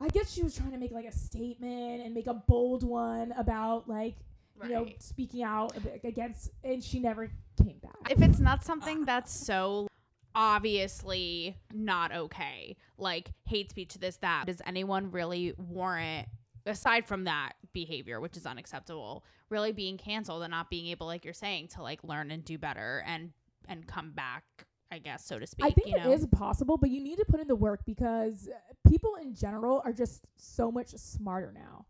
I guess she was trying to make like a statement and make a bold one about like you know speaking out against, and she never came back. If it's not something that's so obviously not okay, like hate speech, this, that, does anyone really warrant, aside from that behavior, which is unacceptable, really being canceled and not being able, like you're saying, to like learn and do better and and come back, I guess, so to speak. I think you it know? is possible, but you need to put in the work because uh, people in general are just so much smarter now.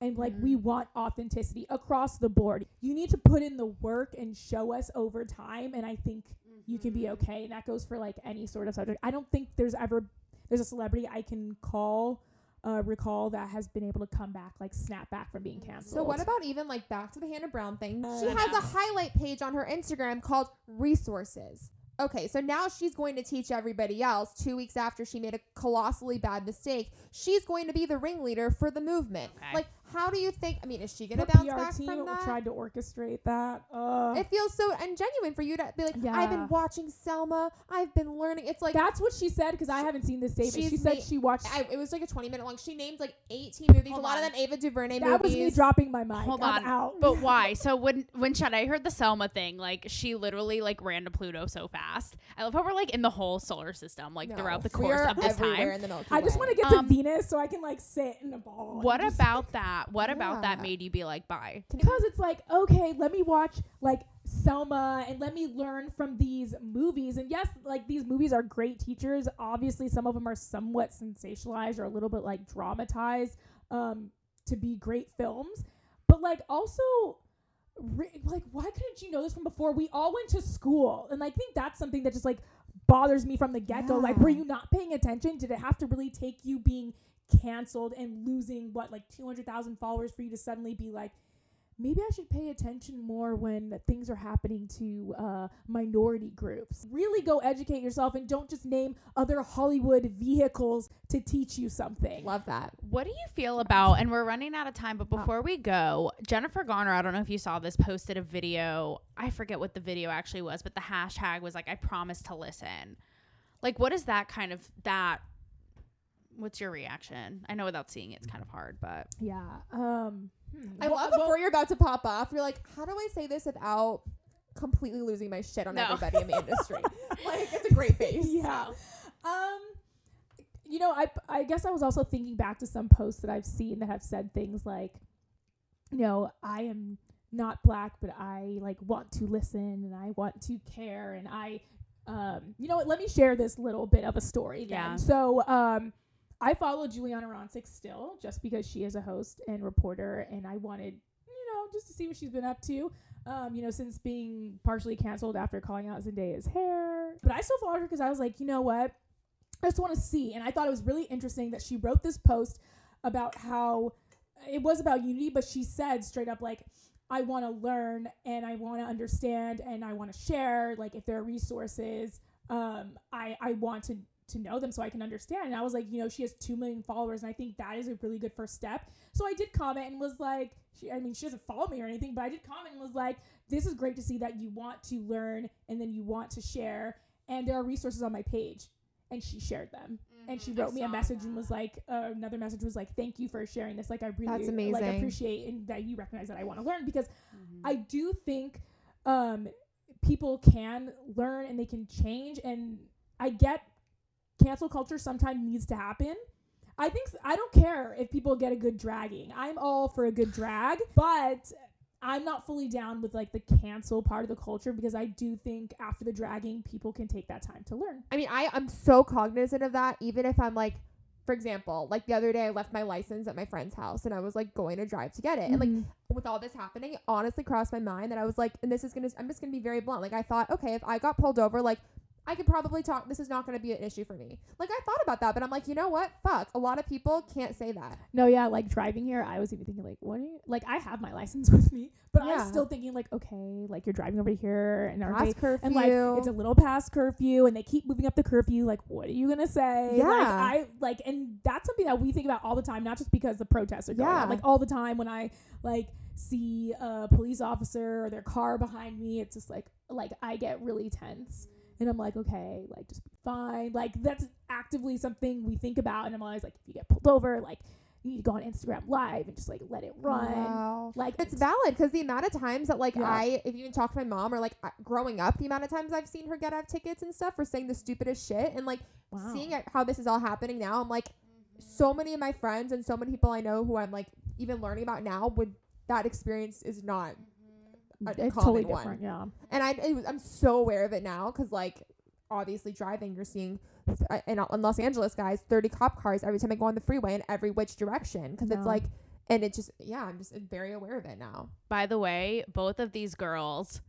And like we Mm. want authenticity across the board. You need to put in the work and show us over time and I think you can be okay. And that goes for like any sort of subject. I don't think there's ever there's a celebrity I can call uh, recall that has been able to come back, like snap back from being canceled. So what about even like back to the Hannah Brown thing? Uh, she has a highlight page on her Instagram called resources. Okay, so now she's going to teach everybody else. Two weeks after she made a colossally bad mistake, she's going to be the ringleader for the movement. Okay. Like, how do you think? I mean, is she going the to bounce PR back team from that? tried to orchestrate that? Uh, it feels so ungenuine for you to be like, yeah. I've been watching Selma. I've been learning. It's like that's what she said because I haven't seen this statement. she's She said ma- she watched. I, it was like a 20 minute long. She named like 18 movies. Hold a lot on. of them Ava DuVernay movies. that was me dropping my mic. Hold I'm on. out. But (laughs) why? So when when Sade heard the Selma thing, like she literally like ran to Pluto so fast. I love how we're like in the whole solar system, like No, throughout the we course are of this time. in the Milky I just want to get Um, to Venus so I can like sit in a ball. What just- about that? What about that Yeah. made you be like, bye? Because it's like, okay, let me watch like Selma and let me learn from these movies. And yes, like these movies are great teachers. Obviously, some of them are somewhat sensationalized or a little bit like dramatized um, to be great films. But like also, re- like, why couldn't you know this from before? We all went to school, and I think that's something that just like bothers me from the get go. Like, were Yeah. you not paying attention? Did it have to really take you being canceled and losing what like 200,000 followers for you to suddenly be like maybe I should pay attention more when things are happening to uh, minority groups. Really go educate yourself and don't just name other Hollywood vehicles to teach you something. Love that. What do you feel about? And we're running out of time, but before we go, Jennifer Garner, I don't know if you saw this, posted a video. I forget what the video actually was, but the hashtag was like, "I promise to listen." Like, what is that kind of that? What's your reaction? I know without seeing it, it's kind of hard, but Yeah. Um, hmm. I Well, love well, before you're about to pop off, you're like, how do I say this without completely losing my shit on No. everybody in the (laughs) industry? like, it's a great (laughs) face. yeah. Um, you know, I I guess I was also thinking back to some posts that I've seen that have said things like, you know, I am not black, but I like want to listen and I want to care and I, um, you know what? Let me share this little bit of a story. Then. Yeah. So, um. I follow Giuliana Rancic still, just because she is a host and reporter, and I wanted, you know, just to see what she's been up to. Um, you know, since being partially canceled after calling out Zendaya's hair. But I still followed her because I was like, you know what? I just want to see. And I thought it was really interesting that she wrote this post about how it was about unity, but she said straight up, like, I want to learn and I want to understand and I want to share. Like, if there are resources, um, I, I want to to know them so I can understand. And I was like, you know, she has 2 million followers and I think that is a really good first step. So I did comment and was like, she, I mean, she doesn't follow me or anything, but I did comment and was like, this is great to see that you want to learn and then you want to share. And there are resources on my page. And she shared them. And she Mhm, I wrote me a message that. and was like, uh, another message was like, thank you for sharing this. Like, I really That's amazing. like appreciate and that you recognize that I want to learn because Mhm. I do think um, people can learn and they can change. And I get cancel culture sometimes needs to happen. I think I don't care if people get a good dragging. I'm all for a good drag, but I'm not fully down with like the cancel part of the culture because I do think after the dragging, people can take that time to learn. I mean, I I'm so cognizant of that. Even if I'm like, for example, like the other day, I left my license at my friend's house, and I was like going to drive to get it, and like mm-hmm. with all this happening, it honestly crossed my mind that I was like, and this is gonna, I'm just gonna be very blunt. Like I thought, okay, if I got pulled over, like I could probably talk. This is not gonna be an issue for me. Like I thought about that, but I'm like, you know what? Fuck. A lot of people can't say that. No, yeah, like driving here, I was even thinking like, what? Are you, like I have my license (laughs) with me, but Yeah. I'm still thinking like, okay, like you're driving over here, and they Past curfew. and like it's a little past curfew and they keep moving up the curfew like what are you gonna say like Yeah. i like and that's something that we think about all the time not just because the protests are going Yeah. on like all the time when i like see a police officer or their car behind me it's just like like i get really tense and i'm like okay like just be fine like that's actively something we think about and i'm always like if you get pulled over like you need to go on instagram live and just like let it run Wow. like It's valid because the amount of times that like Yeah. I, if you even talk to my mom or like I- growing up, the amount of times I've seen her get out of tickets and stuff for saying the stupidest shit, and like wow. seeing how this is all happening now, I'm like, so many of my friends and so many people I know who I'm like even learning about now would that experience is not, it's common totally one. different yeah and I it was, I'm so aware of it now because like obviously driving, you're seeing uh, in, in Los Angeles, guys, 30 cop cars every time I go on the freeway in every which direction because No. it's like, and it just yeah, I'm just very aware of it now. By the way, both of these girls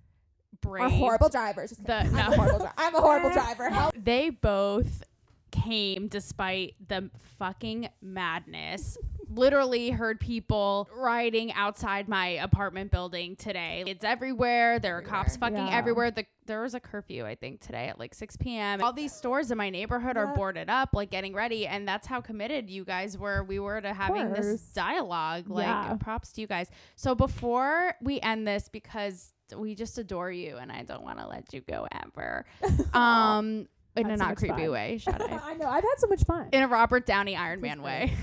Are horrible drivers. Just the- I'm no. a horrible driver. I'm a horrible (laughs) driver. Help. They both came despite the fucking madness. Literally heard people rioting outside my apartment building today. It's everywhere. There are cops fucking Yeah. everywhere. The, there was a curfew, I think, today at like 6 p.m. All these stores in my neighborhood are boarded up, like getting ready. And that's how committed you guys were. We were to having this dialogue. Like, Yeah. props to you guys. So before we end this, because we just adore you and I don't want to let you go ever. (laughs) Um, in a so not creepy fun. way, (laughs) shut up. I know. I've had so much fun. In a Robert Downey Iron Man way.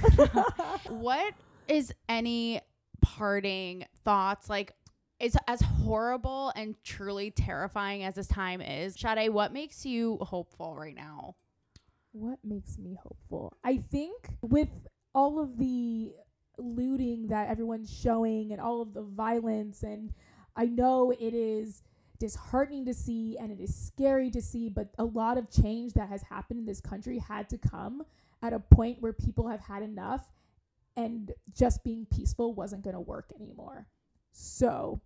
(laughs) what is any parting thoughts? Like, it's as horrible and truly terrifying as this time is. Sade, what makes you hopeful right now? what makes me hopeful? I think with all of the looting that everyone's showing and all of the violence, and I know it is disheartening to see and it is scary to see, but a lot of change that has happened in this country had to come at a point where people have had enough and just being peaceful wasn't going to work anymore. So,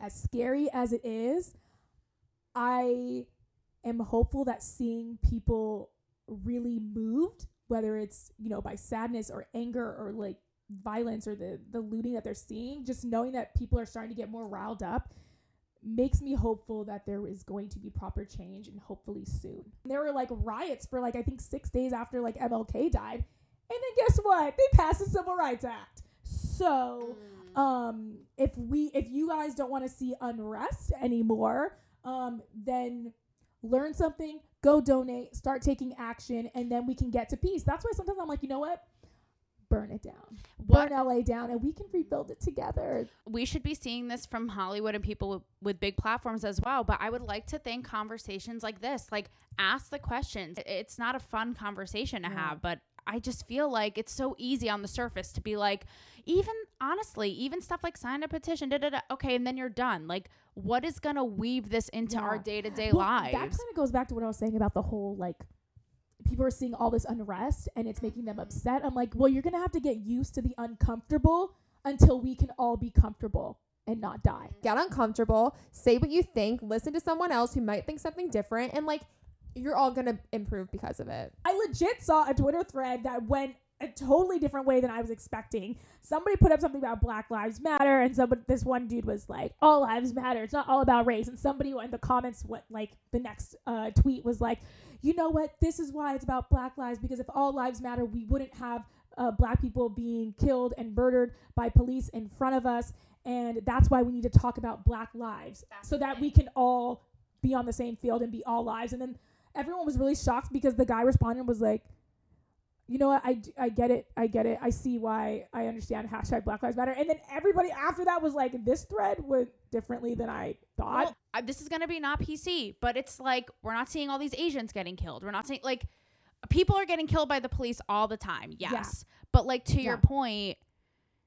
as scary as it is, I am hopeful that seeing people really moved, whether it's, you know, by sadness or anger or like violence or the, the looting that they're seeing, just knowing that people are starting to get more riled up makes me hopeful that there is going to be proper change and hopefully soon. There were like riots for like I think 6 days after like MLK died. And then guess what? They passed the Civil Rights Act. So, um if we if you guys don't want to see unrest anymore um then learn something go donate start taking action and then we can get to peace that's why sometimes i'm like you know what burn it down What burn la down and we can rebuild it together we should be seeing this from Hollywood and people with, with big platforms as well. But I would like to think conversations like this, like ask the questions. It's not a fun conversation to Yeah. have, but I just feel like it's so easy on the surface to be like, even honestly, even stuff like sign a petition, da da da. Okay, and then you're done. Like, what is gonna weave this into our day to day lives? that kind of goes back to what i was saying about the whole like people are seeing all this unrest and it's making them upset i'm like well you're gonna have to get used to the uncomfortable until we can all be comfortable and not die Get uncomfortable. Say what you think. Listen to someone else who might think something different, and like you're all gonna improve because of it. I legit saw a Twitter thread that went a totally different way than I was expecting. Somebody put up something about Black Lives Matter, and somebody, this one dude was like, "All lives matter. It's not all about race." And somebody in the comments what like, the next uh, tweet was like, you know what? This is why it's about Black lives because if all lives matter, we wouldn't have uh, Black people being killed and murdered by police in front of us, and that's why we need to talk about Black lives so that we can all be on the same field and be all lives. And then everyone was really shocked because the guy responding was like, you know what? I, I get it. I get it. I see why. I understand hashtag Black Lives Matter. And then everybody after that was like, this thread went differently than I thought. Well, uh, this is gonna be not PC, but it's like we're not seeing all these Asians getting killed. We're not seeing like people are getting killed by the police all the time. Yes, but like to your point,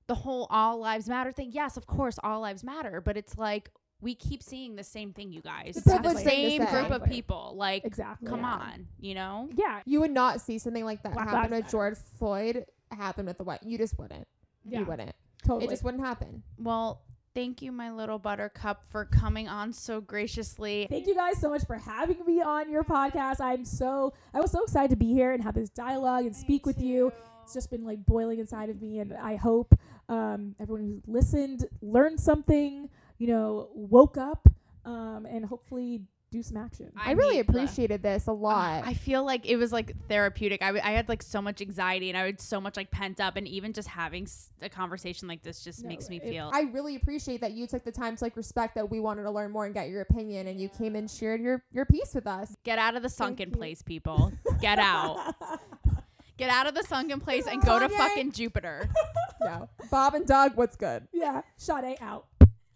the whole all lives matter thing. Yes, of course, all lives matter, but it's like we keep seeing the same thing, you guys. It's It's a the privileged thing to same say. group of people. Like, exactly. come yeah. on, you know. Yeah. You would not see something like that Black happen with George Floyd happen with the white. You just wouldn't. Yeah. You wouldn't. Totally. It just wouldn't happen. Well, thank you, my little buttercup, for coming on so graciously. Thank you guys so much for having me on your podcast. I'm so I was so excited to be here and have this dialogue and speak with you. It's just been like boiling inside of me, and I hope um, everyone who listened learned something. You know, woke up, um, and hopefully do some action. I, really mean, look, appreciated this a lot. I feel like it was like therapeutic. I, w- I had like so much anxiety and I had so much like pent up, and even just having s- a conversation like this just No, makes me it- feel. I really appreciate that you took the time to like respect that we wanted to learn more and get your opinion, and you came and shared your your piece with us. Get out of the sunken place, people. Get out. (laughs) Get out of the sunken place and go to fucking Jupiter. (laughs) No, Bob and Doug, what's good? yeah, Sade out.